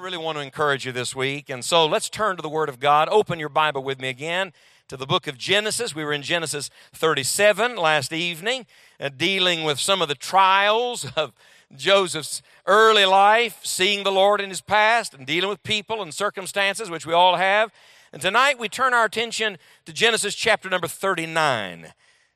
Really want to encourage you this week. And so let's turn to the Word of God. Open your Bible with me again to the book of Genesis. We were in Genesis 37 last evening, uh, dealing with some of the trials of Joseph's early life, seeing the Lord in his past, and dealing with people and circumstances, which we all have. And tonight we turn our attention to Genesis chapter number 39.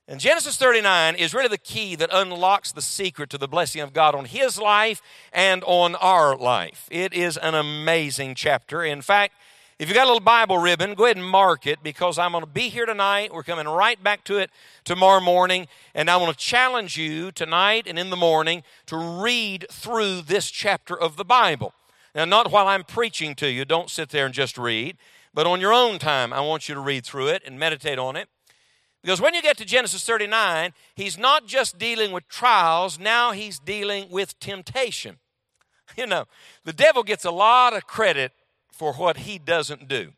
And Genesis 39 is really the key that unlocks the secret to the blessing of God on his life and on our life. It is an amazing chapter. In fact, if you got a little Bible ribbon, go ahead and mark it because I'm going to be here tonight. We're coming right back to it tomorrow morning. And I want to challenge you tonight and in the morning to read through this chapter of the Bible. Now, not while I'm preaching to you, don't sit there and just read, but on your own time, I want you to read through it and meditate on it. Because when you get to Genesis 39, he's not just dealing with trials, now he's dealing with temptation. You know, the devil gets a lot of credit for what he doesn't do.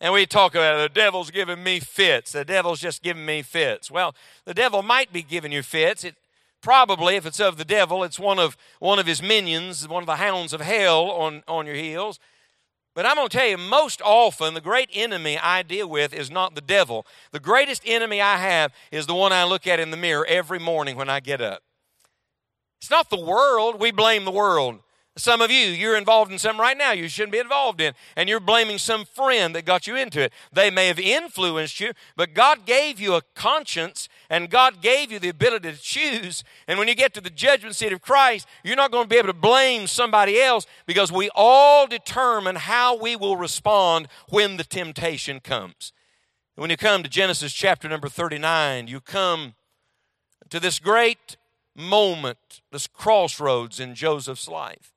And we talk about the devil's giving me fits. The devil's just giving me fits. Well, the devil might be giving you fits. It probably, if it's of the devil, it's one of one of his minions, one of the hounds of hell on, on your heels. But I'm going to tell you, most often, the great enemy I deal with is not the devil. The greatest enemy I have is the one I look at in the mirror every morning when I get up. It's not the world. We blame the world. Some of you, you're involved in something right now you shouldn't be involved in, and you're blaming some friend that got you into it. They may have influenced you, but God gave you a conscience and God gave you the ability to choose. And when you get to the judgment seat of Christ, you're not going to be able to blame somebody else because we all determine how we will respond when the temptation comes. When you come to Genesis chapter number 39, you come to this great moment, this crossroads in Joseph's life.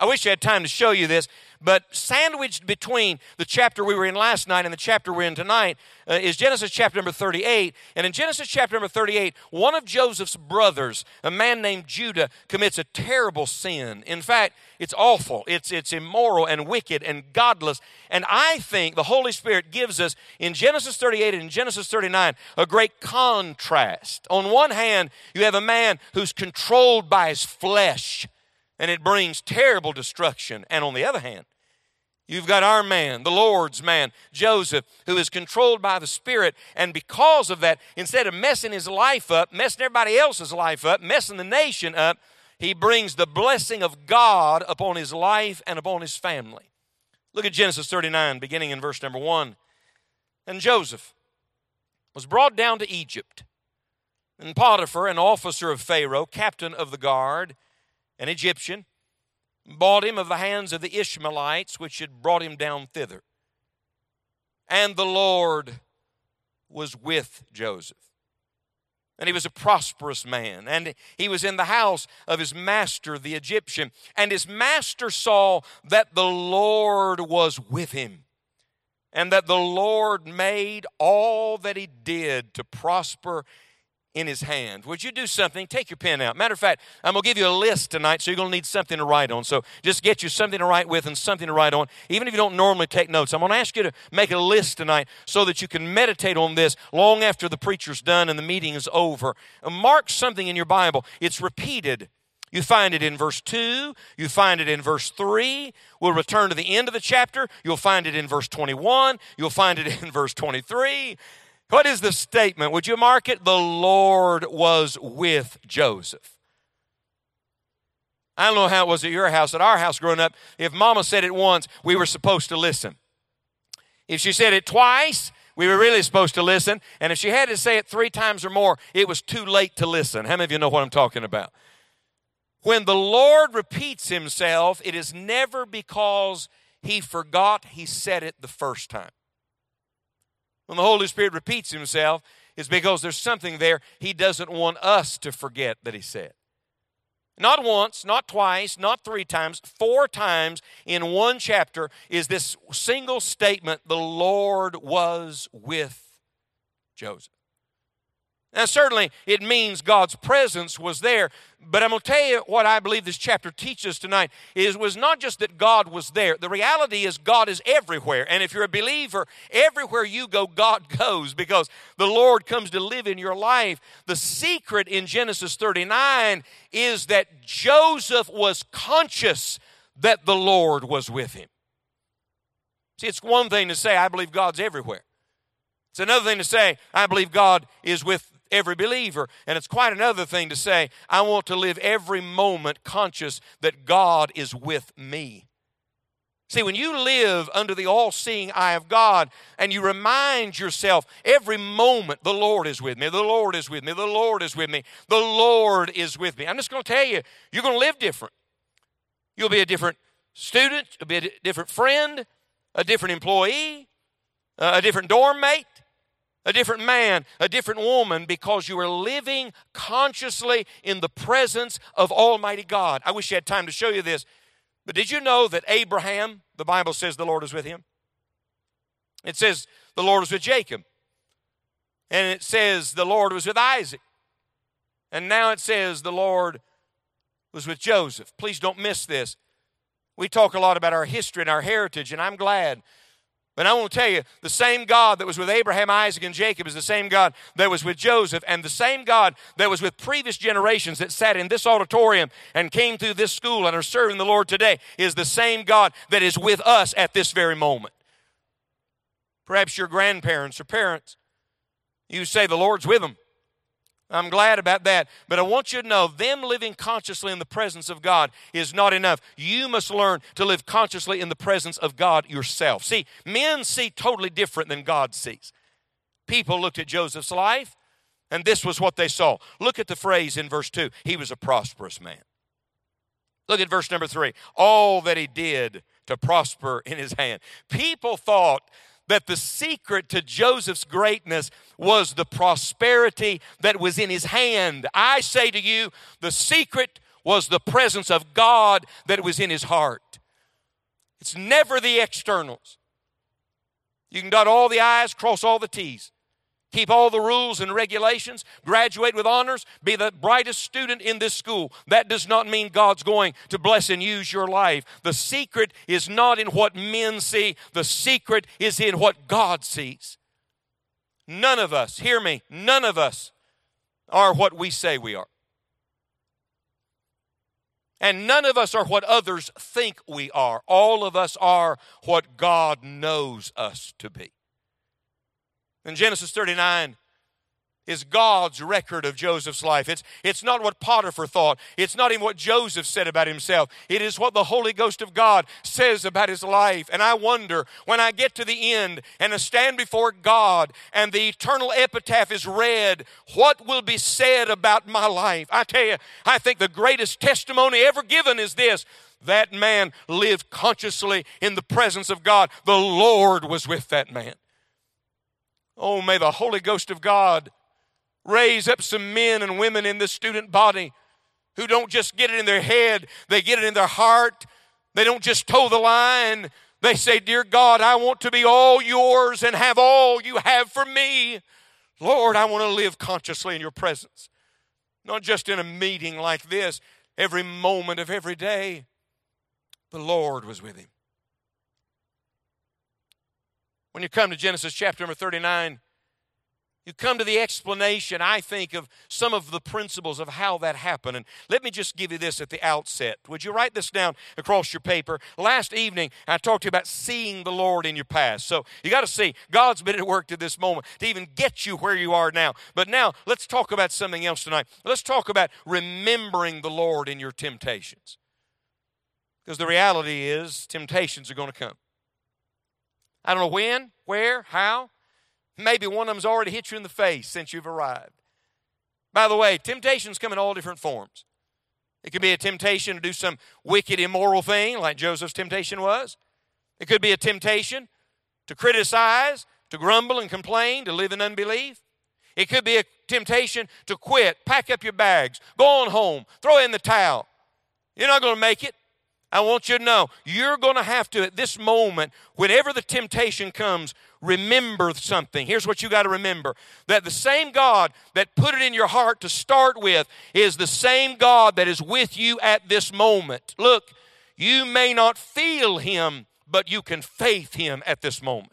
I wish I had time to show you this, but sandwiched between the chapter we were in last night and the chapter we're in tonight uh, is Genesis chapter number 38. And in Genesis chapter number 38, one of Joseph's brothers, a man named Judah, commits a terrible sin. In fact, it's awful. It's, it's immoral and wicked and godless. And I think the Holy Spirit gives us in Genesis 38 and in Genesis 39 a great contrast. On one hand, you have a man who's controlled by his flesh and it brings terrible destruction. And on the other hand, You've got our man, the Lord's man, Joseph, who is controlled by the Spirit. And because of that, instead of messing his life up, messing everybody else's life up, messing the nation up, he brings the blessing of God upon his life and upon his family. Look at Genesis 39, beginning in verse number 1. And Joseph was brought down to Egypt. And Potiphar, an officer of Pharaoh, captain of the guard, an Egyptian, bought him of the hands of the Ishmaelites, which had brought him down thither. And the Lord was with Joseph. And he was a prosperous man. And he was in the house of his master, the Egyptian. And his master saw that the Lord was with him. And that the Lord made all that he did to prosper in his hand. Would you do something? Take your pen out. Matter of fact, I'm going to give you a list tonight, so you're going to need something to write on. So just get you something to write with and something to write on. Even if you don't normally take notes, I'm going to ask you to make a list tonight so that you can meditate on this long after the preacher's done and the meeting is over. Mark something in your Bible. It's repeated. You find it in verse 2. You find it in verse 3. We'll return to the end of the chapter. You'll find it in verse 21. You'll find it in verse 23. What is the statement? Would you mark it? The Lord was with Joseph. I don't know how it was at your house. At our house growing up, if mama said it once, we were supposed to listen. If she said it twice, we were really supposed to listen. And if she had to say it three times or more, it was too late to listen. How many of you know what I'm talking about? When the Lord repeats himself, it is never because he forgot he said it the first time. When the Holy Spirit repeats himself, it's because there's something there he doesn't want us to forget that he said. Not once, not twice, not three times, four times in one chapter is this single statement the Lord was with Joseph. Now, certainly it means God's presence was there, but I'm going to tell you what I believe this chapter teaches tonight is was not just that God was there. The reality is God is everywhere. And if you're a believer, everywhere you go, God goes because the Lord comes to live in your life. The secret in Genesis 39 is that Joseph was conscious that the Lord was with him. See, it's one thing to say, I believe God's everywhere. It's another thing to say, I believe God is with every believer. And it's quite another thing to say, I want to live every moment conscious that God is with me. See, when you live under the all seeing eye of God and you remind yourself every moment, the Lord is with me, the Lord is with me, the Lord is with me, the Lord is with me. I'm just going to tell you, you're going to live different. You'll be a different student, you'll be a different friend, a different employee, a different dorm mate, a different man, a different woman, because you are living consciously in the presence of Almighty God. I wish you had time to show you this, but did you know that Abraham, the Bible says the Lord is with him? It says the Lord was with Jacob, and it says the Lord was with Isaac, and now it says the Lord was with Joseph. Please don't miss this. We talk a lot about our history and our heritage, and I'm glad but I want to tell you, the same God that was with Abraham, Isaac, and Jacob is the same God that was with Joseph, and the same God that was with previous generations that sat in this auditorium and came through this school and are serving the Lord today is the same God that is with us at this very moment. Perhaps your grandparents or parents, you say the Lord's with them. I'm glad about that. But I want you to know them living consciously in the presence of God is not enough. You must learn to live consciously in the presence of God yourself. See, men see totally different than God sees. People looked at Joseph's life, and this was what they saw. Look at the phrase in verse 2 he was a prosperous man. Look at verse number 3 all that he did to prosper in his hand. People thought that the secret to Joseph's greatness was the prosperity that was in his hand. I say to you, the secret was the presence of God that was in his heart. It's never the externals. You can dot all the I's, cross all the T's keep all the rules and regulations, graduate with honors, be the brightest student in this school. That does not mean God's going to bless and use your life. The secret is not in what men see, the secret is in what God sees. None of us, hear me, none of us are what we say we are. And none of us are what others think we are. All of us are what God knows us to be. In Genesis 39 is God's record of Joseph's life. It's, it's not what Potiphar thought. It's not even what Joseph said about himself. It is what the Holy Ghost of God says about his life. And I wonder when I get to the end and I stand before God and the eternal epitaph is read, what will be said about my life? I tell you, I think the greatest testimony ever given is this that man lived consciously in the presence of God. The Lord was with that man. Oh, may the Holy Ghost of God raise up some men and women in this student body who don't just get it in their head, they get it in their heart. They don't just toe the line. They say, Dear God, I want to be all yours and have all you have for me. Lord, I want to live consciously in your presence. Not just in a meeting like this, every moment of every day. The Lord was with him. When you come to Genesis chapter number 39, you come to the explanation, I think, of some of the principles of how that happened. And let me just give you this at the outset. Would you write this down across your paper? Last evening, I talked to you about seeing the Lord in your past. So you got to see, God's been at work to this moment to even get you where you are now. But now, let's talk about something else tonight. Let's talk about remembering the Lord in your temptations. Because the reality is, temptations are going to come. I don't know when, where, how. Maybe one of them's already hit you in the face since you've arrived. By the way, temptations come in all different forms. It could be a temptation to do some wicked, immoral thing, like Joseph's temptation was. It could be a temptation to criticize, to grumble and complain, to live in unbelief. It could be a temptation to quit, pack up your bags, go on home, throw in the towel. You're not going to make it. I want you to know you're going to have to, at this moment, whenever the temptation comes, remember something. Here's what you got to remember that the same God that put it in your heart to start with is the same God that is with you at this moment. Look, you may not feel Him, but you can faith Him at this moment.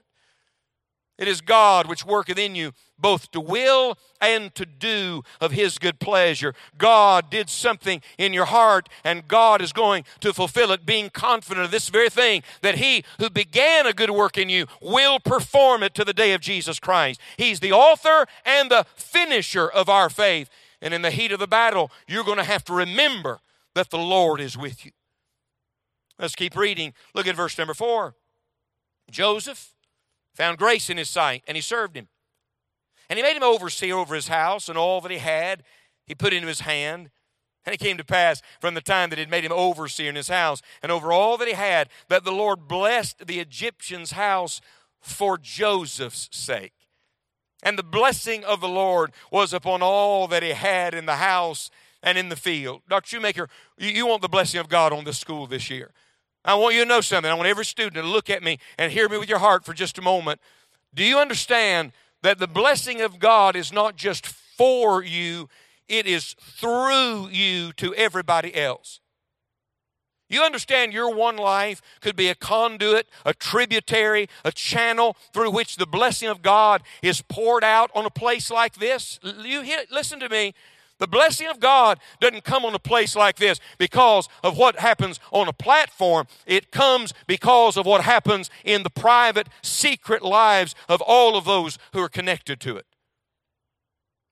It is God which worketh in you both to will and to do of His good pleasure. God did something in your heart, and God is going to fulfill it, being confident of this very thing that He who began a good work in you will perform it to the day of Jesus Christ. He's the author and the finisher of our faith. And in the heat of the battle, you're going to have to remember that the Lord is with you. Let's keep reading. Look at verse number four. Joseph found grace in his sight, and he served him. And he made him overseer over his house, and all that he had he put into his hand. And it came to pass from the time that he had made him overseer in his house, and over all that he had, that the Lord blessed the Egyptian's house for Joseph's sake. And the blessing of the Lord was upon all that he had in the house and in the field. Dr. Shoemaker, you want the blessing of God on this school this year. I want you to know something. I want every student to look at me and hear me with your heart for just a moment. Do you understand that the blessing of God is not just for you, it is through you to everybody else? You understand your one life could be a conduit, a tributary, a channel through which the blessing of God is poured out on a place like this? You listen to me. The blessing of God doesn't come on a place like this because of what happens on a platform. It comes because of what happens in the private, secret lives of all of those who are connected to it.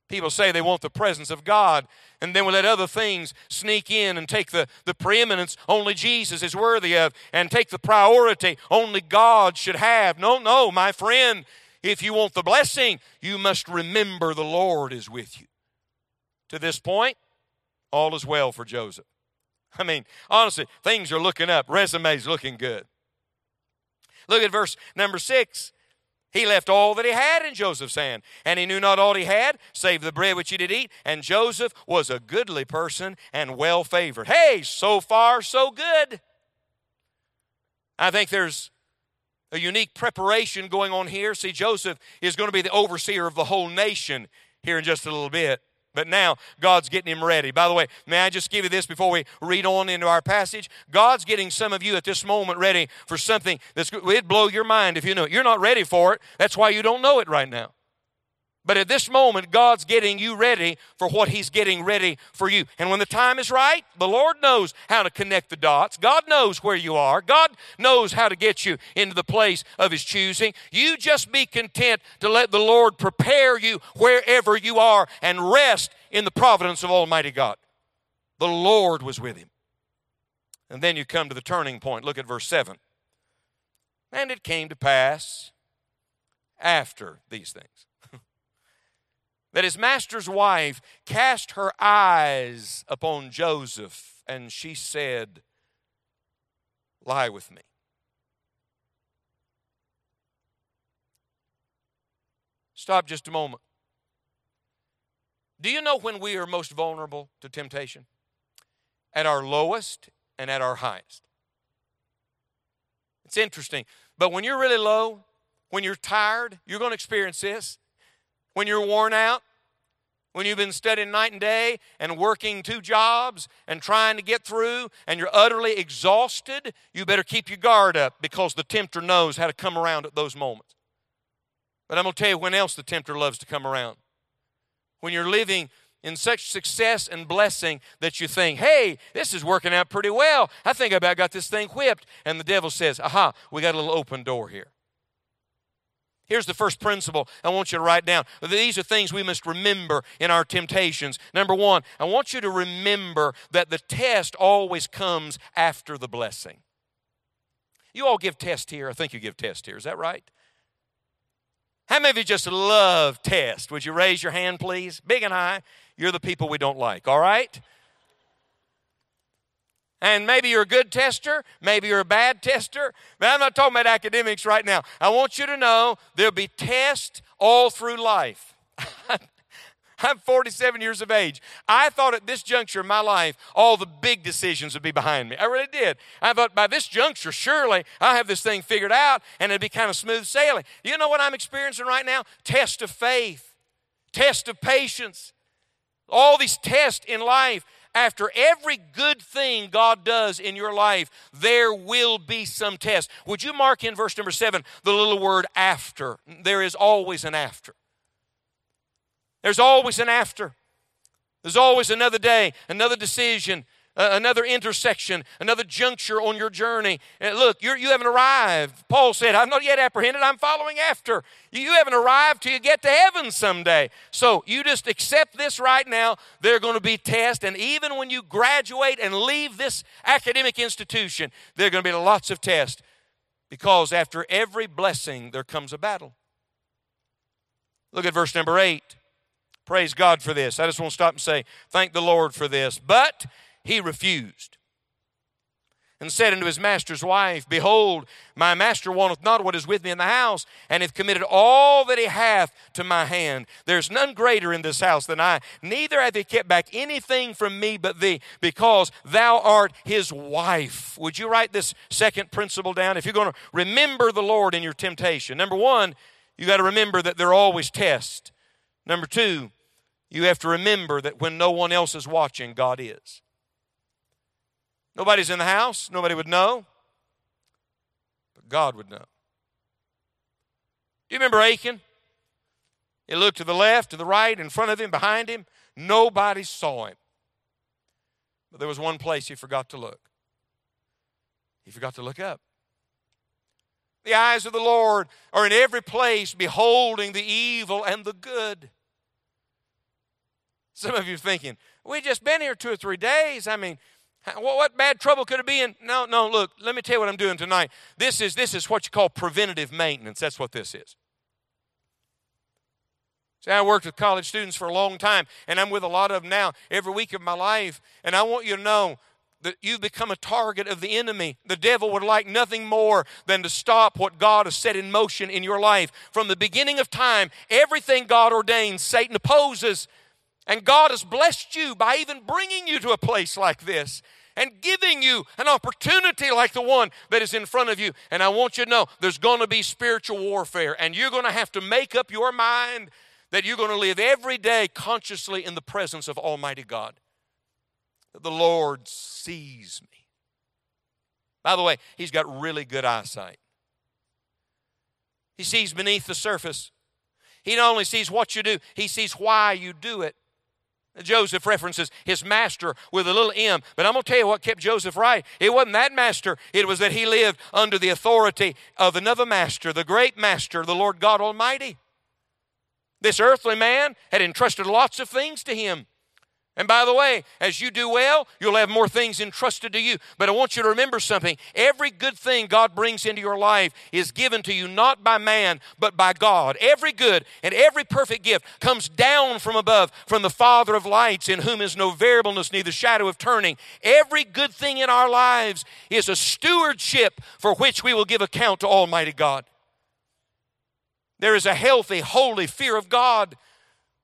People say they want the presence of God, and then we let other things sneak in and take the, the preeminence only Jesus is worthy of, and take the priority only God should have. No, no, my friend, if you want the blessing, you must remember the Lord is with you to this point, all is well for Joseph. I mean, honestly, things are looking up. Resume's looking good. Look at verse number six. He left all that he had in Joseph's hand, and he knew not all he had, save the bread which he did eat. And Joseph was a goodly person and well favored. Hey, so far, so good. I think there's a unique preparation going on here. See, Joseph is going to be the overseer of the whole nation here in just a little bit. But now God's getting him ready. By the way, may I just give you this before we read on into our passage? God's getting some of you at this moment ready for something that's it'd blow your mind if you knew it. You're not ready for it. That's why you don't know it right now. But at this moment, God's getting you ready for what He's getting ready for you. And when the time is right, the Lord knows how to connect the dots. God knows where you are. God knows how to get you into the place of His choosing. You just be content to let the Lord prepare you wherever you are and rest in the providence of Almighty God. The Lord was with him. And then you come to the turning point. Look at verse 7. And it came to pass after these things that his master's wife cast her eyes upon Joseph, and she said, Lie with me. Stop just a moment. Do you know when we are most vulnerable to temptation? At our lowest and at our highest. It's interesting. But when you're really low, when you're tired, you're going to experience this when you're worn out, when you've been studying night and day and working two jobs and trying to get through and you're utterly exhausted, you better keep your guard up because the tempter knows how to come around at those moments. But I'm going to tell you when else the tempter loves to come around. When you're living in such success and blessing that you think, hey, this is working out pretty well. I think I about got this thing whipped. And the devil says, aha, we got a little open door here. Here's the first principle I want you to write down. These are things we must remember in our temptations. Number one, I want you to remember that the test always comes after the blessing. You all give test here. I think you give test here. Is that right? How many of you just love test? Would you raise your hand, please? Big and high. You're the people we don't like, all right? And maybe you're a good tester, maybe you're a bad tester, but I'm not talking about academics right now. I want you to know there'll be tests all through life. I'm 47 years of age. I thought at this juncture in my life, all the big decisions would be behind me. I really did. I thought by this juncture, surely I'll have this thing figured out and it'd be kind of smooth sailing. You know what I'm experiencing right now? Test of faith, test of patience. All these tests in life after every good thing God does in your life, there will be some test. Would you mark in verse number seven the little word after? There is always an after. There's always an after. There's always another day, another decision, uh, another intersection, another juncture on your journey. And look, you're, you haven't arrived. Paul said, I'm not yet apprehended, I'm following after. You, you haven't arrived till you get to heaven someday. So you just accept this right now. There are going to be tests, and even when you graduate and leave this academic institution, there are going to be lots of tests because after every blessing, there comes a battle. Look at verse number eight. Praise God for this. I just want to stop and say, thank the Lord for this. But he refused and said unto his master's wife, Behold, my master wanteth not what is with me in the house, and hath committed all that he hath to my hand. There's none greater in this house than I, neither hath he kept back anything from me but thee, because thou art his wife. Would you write this second principle down? If you're going to remember the Lord in your temptation, number one, you got to remember that there are always tests. Number two, you have to remember that when no one else is watching, God is. Nobody's in the house, nobody would know, but God would know. Do you remember Achan? He looked to the left, to the right, in front of him, behind him. Nobody saw him. But there was one place he forgot to look. He forgot to look up. The eyes of the Lord are in every place, beholding the evil and the good. Some of you thinking, we just been here two or three days. I mean, what bad trouble could it be in? No, no, look, let me tell you what I'm doing tonight. This is, this is what you call preventative maintenance. That's what this is. See, I worked with college students for a long time, and I'm with a lot of them now every week of my life. And I want you to know that you've become a target of the enemy. The devil would like nothing more than to stop what God has set in motion in your life. From the beginning of time, everything God ordains, Satan opposes. And God has blessed you by even bringing you to a place like this and giving you an opportunity like the one that is in front of you. And I want you to know there's going to be spiritual warfare, and you're going to have to make up your mind that you're going to live every day consciously in the presence of Almighty God. The Lord sees me. By the way, He's got really good eyesight. He sees beneath the surface. He not only sees what you do, He sees why you do it. Joseph references his master with a little m, but I'm going to tell you what kept Joseph right. It wasn't that master, it was that he lived under the authority of another master, the great master, the Lord God Almighty. This earthly man had entrusted lots of things to him. And by the way, as you do well, you'll have more things entrusted to you. But I want you to remember something. Every good thing God brings into your life is given to you not by man, but by God. Every good and every perfect gift comes down from above, from the Father of lights, in whom is no variableness, neither shadow of turning. Every good thing in our lives is a stewardship for which we will give account to Almighty God. There is a healthy, holy fear of God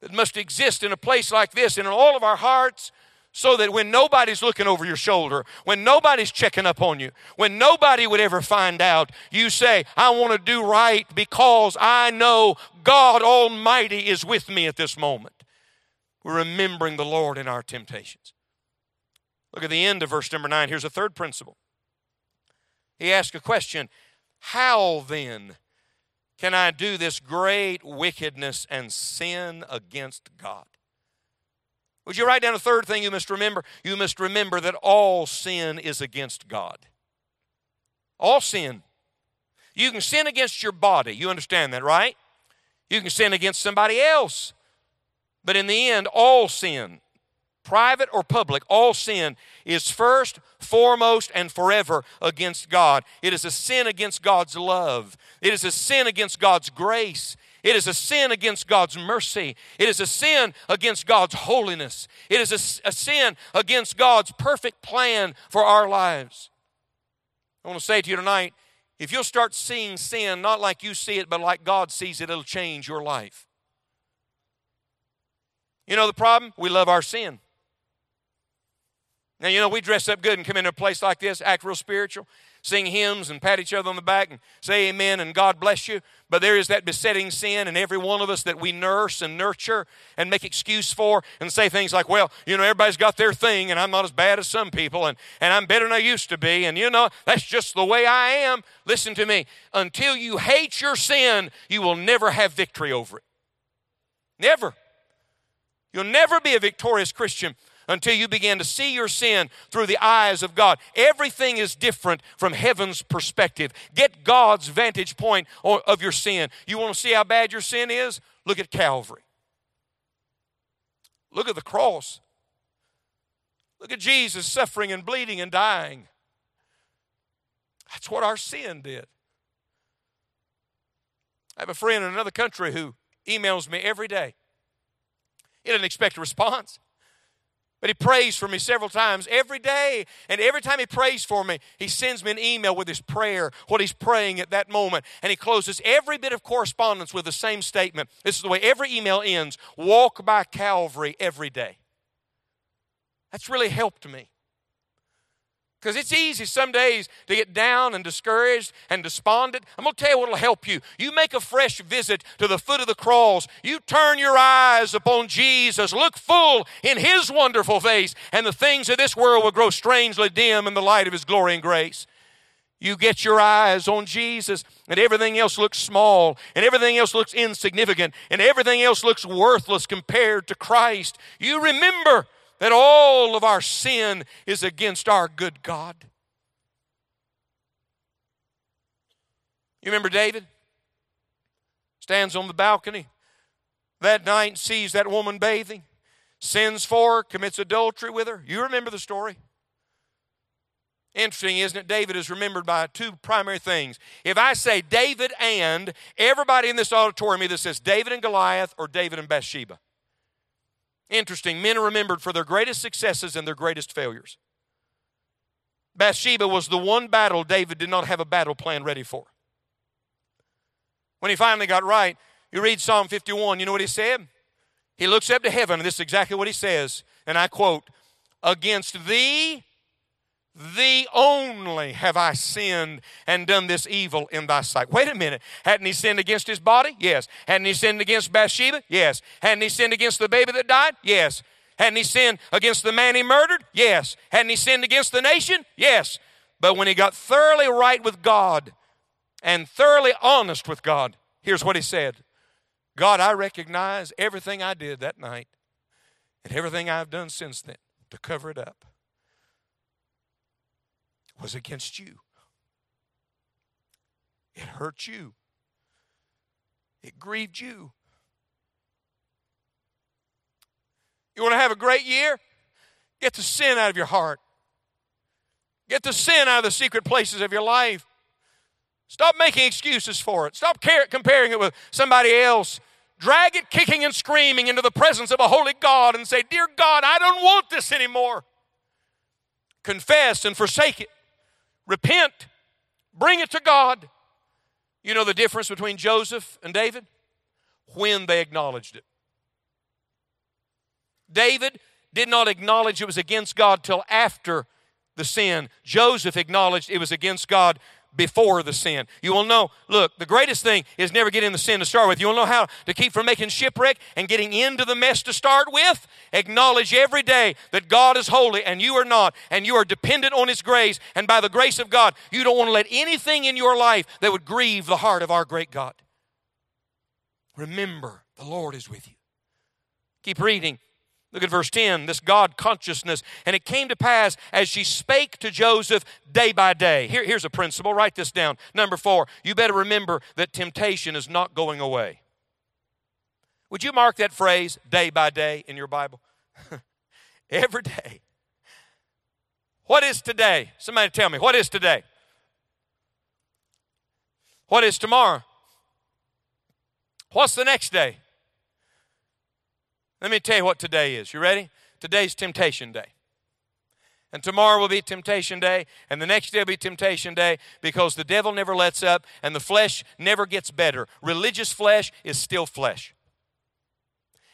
that must exist in a place like this and in all of our hearts so that when nobody's looking over your shoulder, when nobody's checking up on you, when nobody would ever find out, you say, I want to do right because I know God Almighty is with me at this moment. We're remembering the Lord in our temptations. Look at the end of verse number nine. Here's a third principle. He asks a question How then can I do this great wickedness and sin against God? Would you write down a third thing you must remember? You must remember that all sin is against God. All sin. You can sin against your body. You understand that, right? You can sin against somebody else. But in the end, all sin private or public, all sin is first, foremost, and forever against God. It is a sin against God's love. It is a sin against God's grace. It is a sin against God's mercy. It is a sin against God's holiness. It is a, a, sin against God's perfect plan for our lives. I want to say to you tonight if you'll start seeing sin not like you see it, but like God sees it, it'll change your life. You know the problem? We love our sin. Now, you know, we dress up good and come into a place like this, act real spiritual, sing hymns and pat each other on the back and say amen and God bless you. But there is that besetting sin in every one of us that we nurse and nurture and make excuse for and say things like, well, you know, everybody's got their thing and I'm not as bad as some people and, and I'm better than I used to be. And, you know, that's just the way I am. Listen to me. Until you hate your sin, you will never have victory over it. Never. You'll never be a victorious Christian until you begin to see your sin through the eyes of God. Everything is different from heaven's perspective. Get God's vantage point of your sin. You want to see how bad your sin is? Look at Calvary. Look at the cross. Look at Jesus suffering and bleeding and dying. That's what our sin did. I have a friend in another country who emails me every day. He doesn't expect a response. But he prays for me several times every day. And every time he prays for me, he sends me an email with his prayer, what he's praying at that moment. And he closes every bit of correspondence with the same statement. This is the way every email ends walk by Calvary every day. That's really helped me. Because it's easy some days to get down and discouraged and despondent. I'm going to tell you what will help you. You make a fresh visit to the foot of the cross. You turn your eyes upon Jesus. Look full in His wonderful face, and the things of this world will grow strangely dim in the light of His glory and grace. You get your eyes on Jesus, and everything else looks small, and everything else looks insignificant, and everything else looks worthless compared to Christ. You remember that all of our sin is against our good God. You remember David? Stands on the balcony that night and sees that woman bathing, sins for her, commits adultery with her. You remember the story? Interesting, isn't it? David is remembered by two primary things. If I say David and, everybody in this auditorium either says David and Goliath or David and Bathsheba. Interesting, men are remembered for their greatest successes and their greatest failures. Bathsheba was the one battle David did not have a battle plan ready for. When he finally got right, you read Psalm 51, you know what he said? He looks up to heaven, and this is exactly what he says, and I quote, Against thee Thee only have I sinned and done this evil in thy sight. Wait a minute. Hadn't he sinned against his body? Yes. Hadn't he sinned against Bathsheba? Yes. Hadn't he sinned against the baby that died? Yes. Hadn't he sinned against the man he murdered? Yes. Hadn't he sinned against the nation? Yes. But when he got thoroughly right with God and thoroughly honest with God, here's what he said God, I recognize everything I did that night and everything I've done since then to cover it up was against you. It hurt you. It grieved you. You want to have a great year? Get the sin out of your heart. Get the sin out of the secret places of your life. Stop making excuses for it. Stop comparing it with somebody else. Drag it kicking and screaming into the presence of a holy God and say, Dear God, I don't want this anymore. Confess and forsake it. Repent, bring it to God. You know the difference between Joseph and David? When they acknowledged it. David did not acknowledge it was against God till after the sin. Joseph acknowledged it was against God before the sin. You will know, look, the greatest thing is never getting the sin to start with. You will know how to keep from making shipwreck and getting into the mess to start with. Acknowledge every day that God is holy and you are not, and you are dependent on His grace. And by the grace of God, you don't want to let anything in your life that would grieve the heart of our great God. Remember, the Lord is with you. Keep reading. Look at verse 10, this God consciousness. And it came to pass as she spake to Joseph day by day. Here, here's a principle, write this down. Number four, you better remember that temptation is not going away. Would you mark that phrase, day by day, in your Bible? Every day. What is today? Somebody tell me, what is today? What is tomorrow? What's the next day? Let me tell you what today is. You ready? Today's temptation day. And tomorrow will be temptation day, and the next day will be temptation day because the devil never lets up and the flesh never gets better. Religious flesh is still flesh.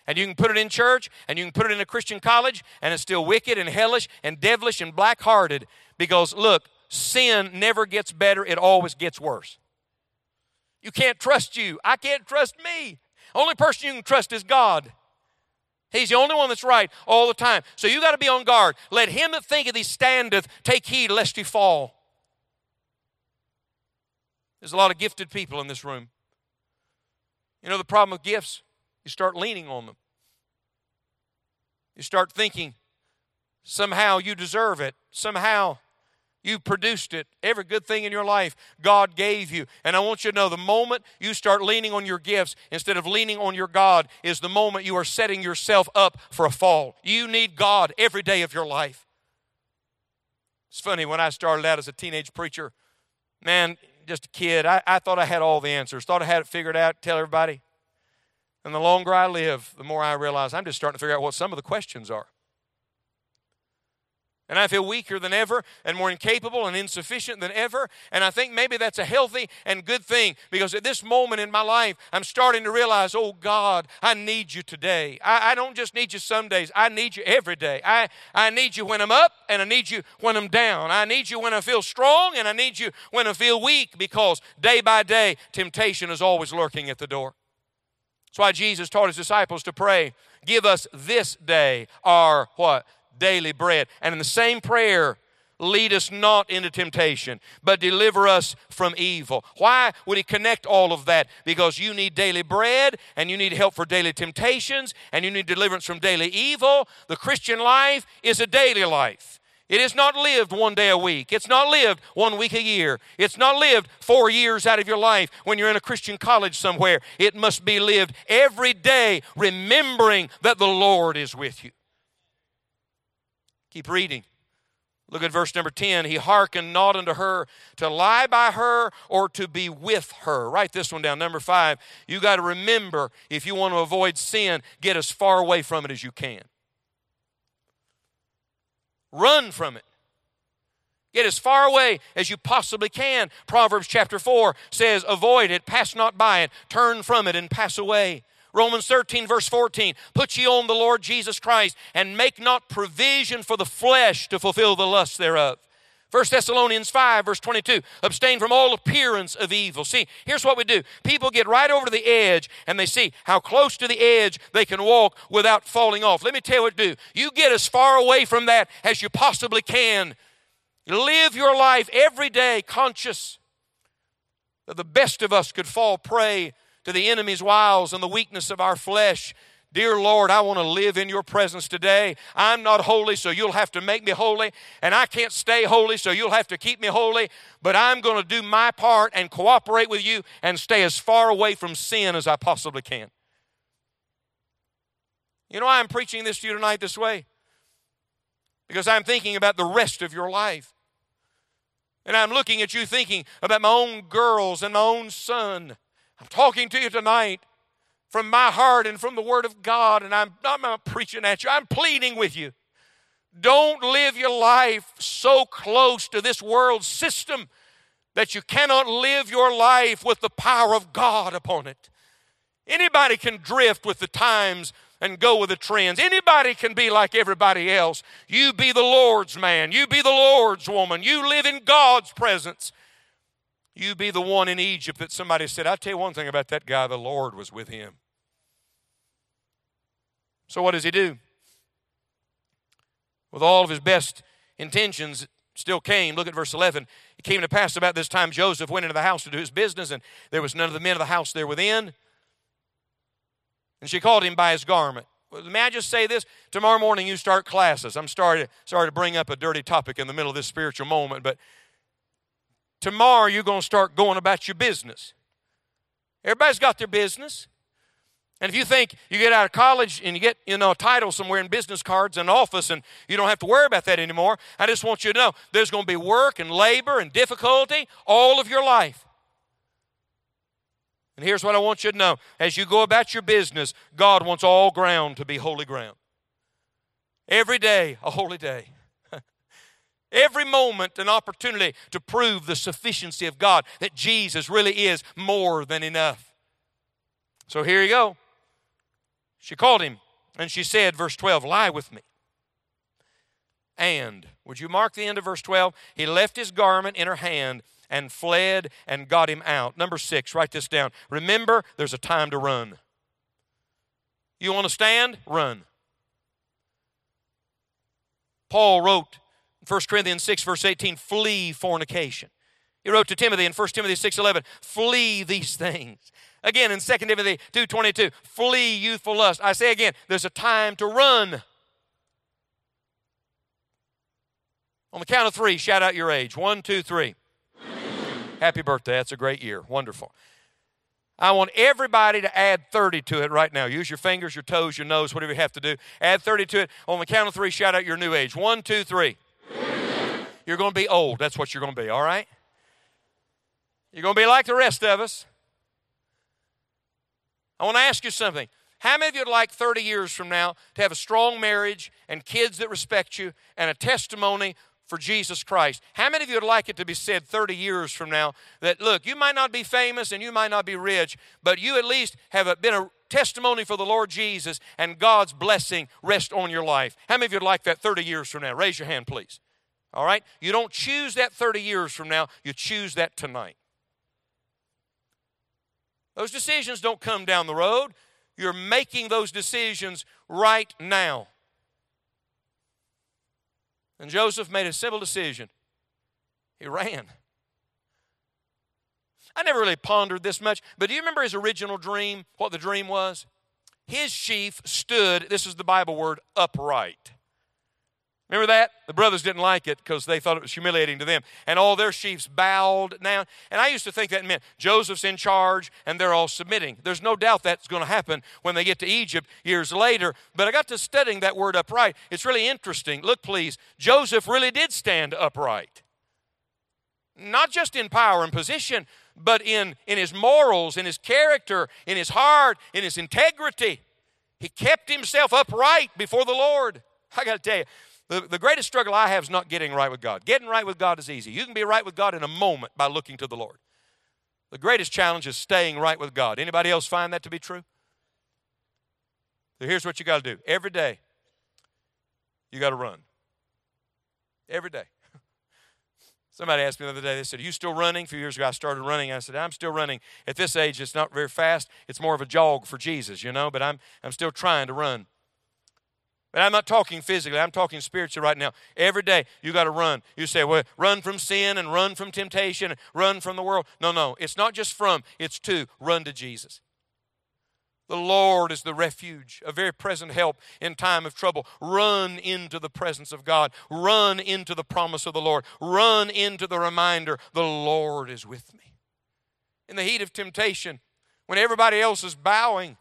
And you can put it in church and you can put it in a Christian college and it's still wicked and hellish and devilish and black hearted because, look, sin never gets better, it always gets worse. You can't trust you. I can't trust me. Only person you can trust is God. He's the only one that's right all the time. So you got to be on guard. Let him that thinketh he standeth take heed lest he fall. There's a lot of gifted people in this room. You know the problem with gifts? You start leaning on them. You start thinking somehow you deserve it. Somehow you produced it. Every good thing in your life, God gave you. And I want you to know the moment you start leaning on your gifts instead of leaning on your God is the moment you are setting yourself up for a fall. You need God every day of your life. It's funny, when I started out as a teenage preacher, man, just a kid, I, I thought I had all the answers, thought I had it figured out, tell everybody. And the longer I live, the more I realize I'm just starting to figure out what some of the questions are. And I feel weaker than ever and more incapable and insufficient than ever. And I think maybe that's a healthy and good thing because at this moment in my life, I'm starting to realize, oh God, I need you today. I, I don't just need you some days, I need you every day. I, I need you when I'm up and I need you when I'm down. I need you when I feel strong and I need you when I feel weak because day by day, temptation is always lurking at the door. That's why Jesus taught his disciples to pray, give us this day our what? Daily bread. And in the same prayer, lead us not into temptation, but deliver us from evil. Why would he connect all of that? Because you need daily bread, and you need help for daily temptations, and you need deliverance from daily evil. The Christian life is a daily life. It is not lived one day a week. It's not lived one week a year. It's not lived four years out of your life when you're in a Christian college somewhere. It must be lived every day, remembering that the Lord is with you. Keep reading. Look at verse number 10. He hearkened not unto her to lie by her or to be with her. Write this one down. Number five, you got to remember if you want to avoid sin, get as far away from it as you can. Run from it. Get as far away as you possibly can. Proverbs chapter 4 says, Avoid it, pass not by it, turn from it, and pass away. Romans 13, verse 14 Put ye on the Lord Jesus Christ, and make not provision for the flesh to fulfill the lust thereof. 1 Thessalonians 5, verse 22, abstain from all appearance of evil. See, here's what we do. People get right over the edge and they see how close to the edge they can walk without falling off. Let me tell you what to do. You get as far away from that as you possibly can. Live your life every day conscious that the best of us could fall prey to the enemy's wiles and the weakness of our flesh. Dear Lord, I want to live in your presence today. I'm not holy, so you'll have to make me holy. And I can't stay holy, so you'll have to keep me holy. But I'm going to do my part and cooperate with you and stay as far away from sin as I possibly can. You know, why I'm preaching this to you tonight this way because I'm thinking about the rest of your life. And I'm looking at you thinking about my own girls and my own son I'm talking to you tonight from my heart and from the Word of God, and I'm, I'm not preaching at you, I'm pleading with you. Don't live your life so close to this world system that you cannot live your life with the power of God upon it. Anybody can drift with the times and go with the trends. Anybody can be like everybody else. You be the Lord's man. You be the Lord's woman. You live in God's presence. You be the one in Egypt that somebody said, I'll tell you one thing about that guy, the Lord was with him. So what does he do? With all of his best intentions, still came. Look at verse 11. It came to pass about this time Joseph went into the house to do his business, and there was none of the men of the house there within. And she called him by his garment. May I just say this? Tomorrow morning you start classes. I'm sorry, sorry to bring up a dirty topic in the middle of this spiritual moment, but tomorrow you're going to start going about your business. Everybody's got their business. And if you think you get out of college and you get, you know, a title somewhere in business cards and office and you don't have to worry about that anymore, I just want you to know there's going to be work and labor and difficulty all of your life. And here's what I want you to know. As you go about your business, God wants all ground to be holy ground. Every day, a holy day. Every moment, an opportunity to prove the sufficiency of God, that Jesus really is more than enough. So here you go. She called him and she said, verse 12, Lie with me. And, would you mark the end of verse 12? He left his garment in her hand and fled and got him out. Number six, write this down. Remember, there's a time to run. You want to stand? Run. Paul wrote 1 Corinthians 6, verse 18, flee fornication. He wrote to Timothy in 1 Timothy 6, 11, flee these things. Again in 2 Timothy 2, 22, flee youthful lust. I say again, there's a time to run. On the count of three, shout out your age. One, two, three. Happy birthday. That's a great year. Wonderful. I want everybody to add 30 to it right now. Use your fingers, your toes, your nose, whatever you have to do. Add 30 to it. On the count of three, shout out your new age. One, two, three. You're going to be old. That's what you're going to be, all right? You're going to be like the rest of us. I want to ask you something. How many of you would like 30 years from now to have a strong marriage and kids that respect you and a testimony for Jesus Christ. How many of you would like it to be said 30 years from now that, look, you might not be famous and you might not be rich, but you at least have been a testimony for the Lord Jesus and God's blessing rest on your life? How many of you would like that 30 years from now? Raise your hand, please. All right? You don't choose that 30 years from now, you choose that tonight. Those decisions don't come down the road. You're making those decisions right now. And Joseph made a simple decision. He ran. I never really pondered this much, but do you remember his original dream? What the dream was? His sheaf stood, this is the Bible word, upright. Remember that? The brothers didn't like it because they thought it was humiliating to them. And all their sheaves bowed down. And I used to think that meant Joseph's in charge and they're all submitting. There's no doubt that's going to happen when they get to Egypt years later. But I got to studying that word upright. It's really interesting. Look, please. Joseph really did stand upright. Not just in power and position, but in, in his morals, in his character, in his heart, in his integrity. He kept himself upright before the Lord. I got to tell you, the, the greatest struggle I have is not getting right with God. Getting right with God is easy. You can be right with God in a moment by looking to the Lord. The greatest challenge is staying right with God. Anybody else find that to be true? So here's what you got to do. Every day, you got to run. Every day. Somebody asked me the other day, they said, Are you still running? A few years ago, I started running. I said, I'm still running. At this age, it's not very fast. It's more of a jog for Jesus, you know, but I'm, I'm still trying to run. But I'm not talking physically, I'm talking spiritually right now. Every day you got to run. You say, well, run from sin and run from temptation and run from the world. No, no, it's not just from, it's to run to Jesus. The Lord is the refuge, a very present help in time of trouble. Run into the presence of God. Run into the promise of the Lord. Run into the reminder the Lord is with me. In the heat of temptation, when everybody else is bowing,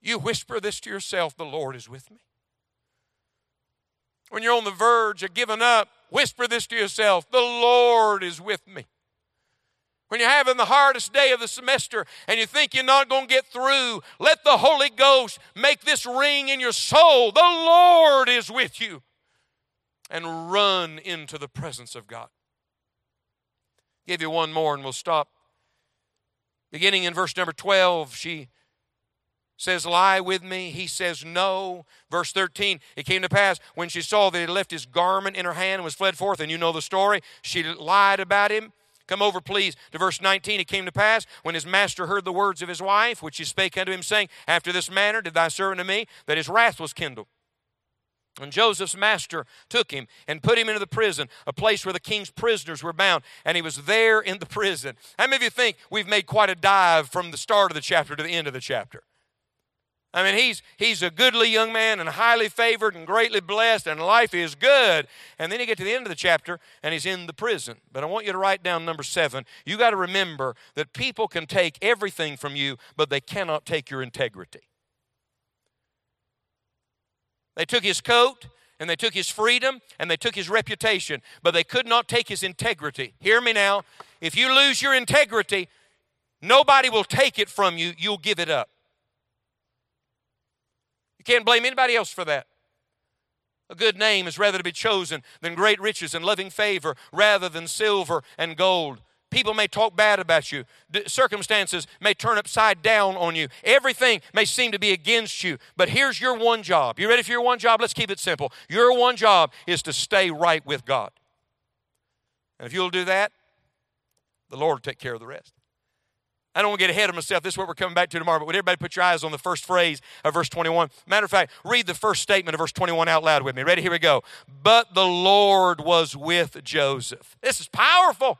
you whisper this to yourself the Lord is with me when you're on the verge of giving up, whisper this to yourself The Lord is with me. When you're having the hardest day of the semester and you think you're not going to get through, let the Holy Ghost make this ring in your soul. The Lord is with you. And run into the presence of God. i Give you one more and we'll stop. Beginning in verse number 12, she says, Lie with me. He says, No. Verse 13, it came to pass when she saw that he left his garment in her hand and was fled forth, and you know the story, she lied about him. Come over, please, to verse 19. It came to pass when his master heard the words of his wife, which she spake unto him, saying, After this manner did thy servant to me, that his wrath was kindled. And Joseph's master took him and put him into the prison, a place where the king's prisoners were bound, and he was there in the prison. How many of you think we've made quite a dive from the start of the chapter to the end of the chapter? I mean, he's, he's a goodly young man and highly favored and greatly blessed, and life is good. And then you get to the end of the chapter, and he's in the prison. But I want you to write down number seven. You got to remember that people can take everything from you, but they cannot take your integrity. They took his coat, and they took his freedom, and they took his reputation, but they could not take his integrity. Hear me now. If you lose your integrity, nobody will take it from you, you'll give it up. You can't blame anybody else for that. A good name is rather to be chosen than great riches and loving favor rather than silver and gold. People may talk bad about you. Circumstances may turn upside down on you. Everything may seem to be against you. But here's your one job. You ready for your one job? Let's keep it simple. Your one job is to stay right with God. And if you'll do that, the Lord will take care of the rest. I don't want to get ahead of myself. This is what we're coming back to tomorrow. But would everybody put your eyes on the first phrase of verse 21? Matter of fact, read the first statement of verse 21 out loud with me. Ready? Here we go. But the Lord was with Joseph. This is powerful.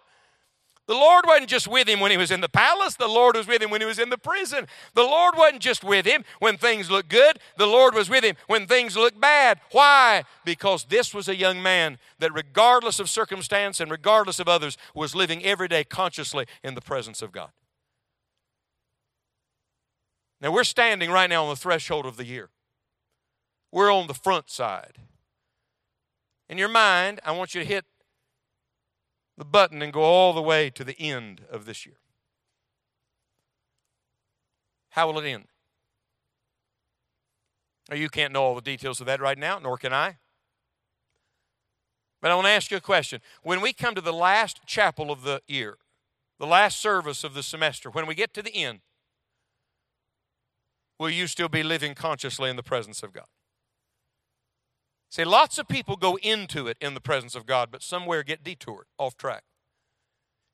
The Lord wasn't just with him when he was in the palace, the Lord was with him when he was in the prison. The Lord wasn't just with him when things looked good, the Lord was with him when things looked bad. Why? Because this was a young man that, regardless of circumstance and regardless of others, was living every day consciously in the presence of God. Now, we're standing right now on the threshold of the year. We're on the front side. In your mind, I want you to hit the button and go all the way to the end of this year. How will it end? Now, you can't know all the details of that right now, nor can I. But I want to ask you a question. When we come to the last chapel of the year, the last service of the semester, when we get to the end, will you still be living consciously in the presence of God? See, lots of people go into it in the presence of God, but somewhere get detoured, off track.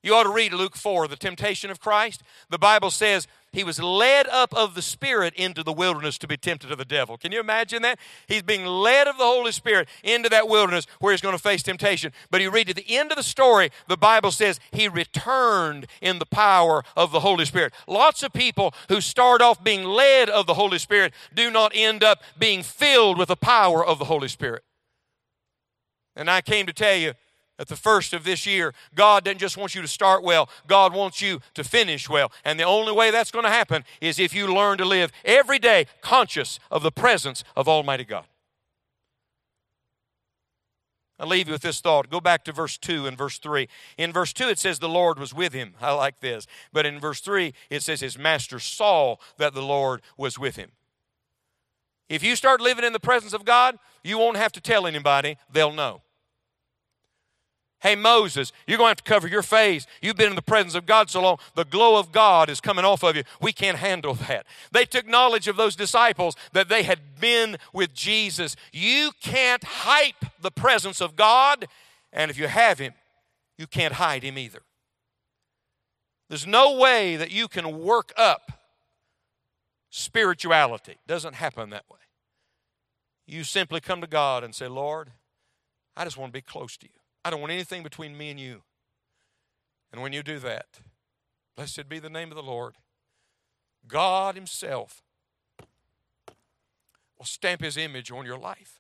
You ought to read Luke 4, the temptation of Christ. The Bible says he was led up of the Spirit into the wilderness to be tempted of the devil. Can you imagine that? He's being led of the Holy Spirit into that wilderness where he's going to face temptation. But you read at the end of the story, the Bible says he returned in the power of the Holy Spirit. Lots of people who start off being led of the Holy Spirit do not end up being filled with the power of the Holy Spirit. And I came to tell you, at the first of this year, God doesn't just want you to start well, God wants you to finish well. And the only way that's going to happen is if you learn to live every day conscious of the presence of Almighty God. I'll leave you with this thought. Go back to verse 2 and verse 3. In verse 2, it says the Lord was with him. I like this. But in verse 3, it says his master saw that the Lord was with him. If you start living in the presence of God, you won't have to tell anybody, they'll know. Hey, Moses, you're going to have to cover your face. You've been in the presence of God so long, the glow of God is coming off of you. We can't handle that. They took knowledge of those disciples that they had been with Jesus. You can't hype the presence of God, and if you have Him, you can't hide Him either. There's no way that you can work up spirituality. It doesn't happen that way. You simply come to God and say, Lord, I just want to be close to you. I don't want anything between me and you. And when you do that, blessed be the name of the Lord. God Himself will stamp His image on your life.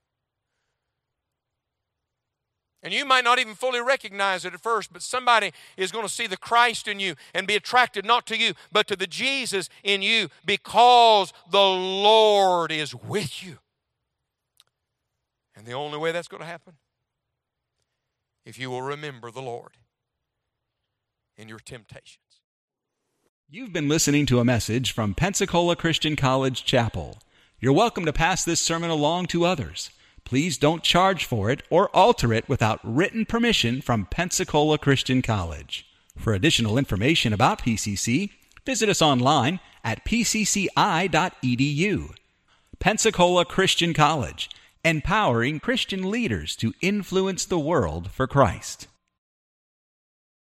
And you might not even fully recognize it at first, but somebody is going to see the Christ in you and be attracted not to you, but to the Jesus in you because the Lord is with you. And the only way that's going to happen if you will remember the Lord in your temptations. You've been listening to a message from Pensacola Christian College Chapel. You're welcome to pass this sermon along to others. Please don't charge for it or alter it without written permission from Pensacola Christian College. For additional information about PCC, visit us online at pcci.edu. Pensacola Christian College empowering Christian leaders to influence the world for Christ.